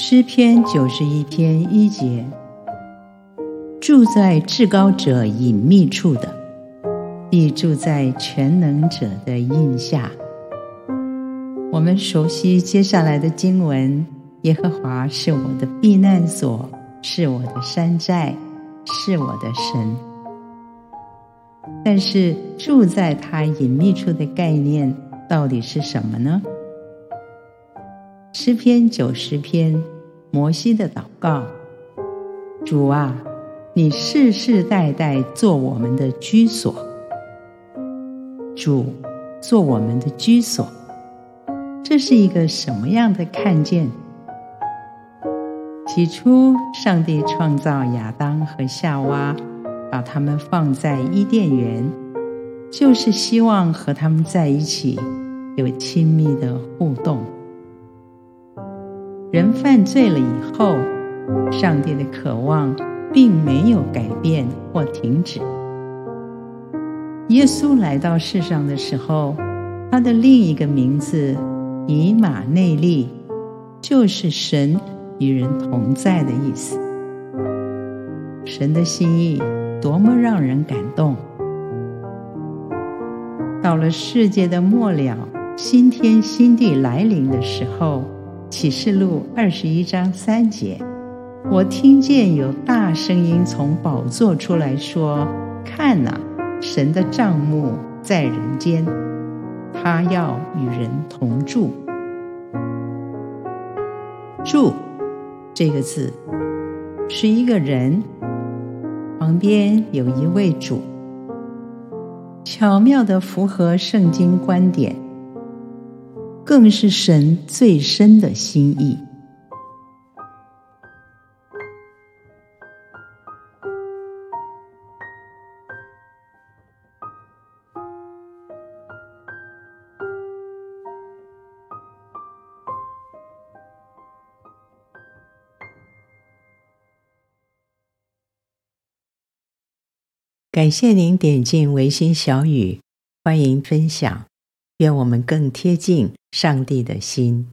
诗篇九十一篇一节：住在至高者隐秘处的，必住在全能者的荫下。我们熟悉接下来的经文：耶和华是我的避难所，是我的山寨，是我的神。但是住在他隐秘处的概念到底是什么呢？诗篇九十篇，摩西的祷告：主啊，你世世代代做我们的居所。主做我们的居所，这是一个什么样的看见？起初，上帝创造亚当和夏娃，把他们放在伊甸园，就是希望和他们在一起，有亲密的互动。人犯罪了以后，上帝的渴望并没有改变或停止。耶稣来到世上的时候，他的另一个名字以马内利，就是神与人同在的意思。神的心意多么让人感动！到了世界的末了，新天新地来临的时候。启示录二十一章三节，我听见有大声音从宝座出来说：“看哪，神的帐幕在人间，他要与人同住。”住这个字是一个人，旁边有一位主，巧妙地符合圣经观点。更是神最深的心意。感谢您点进维新小语，欢迎分享。愿我们更贴近上帝的心。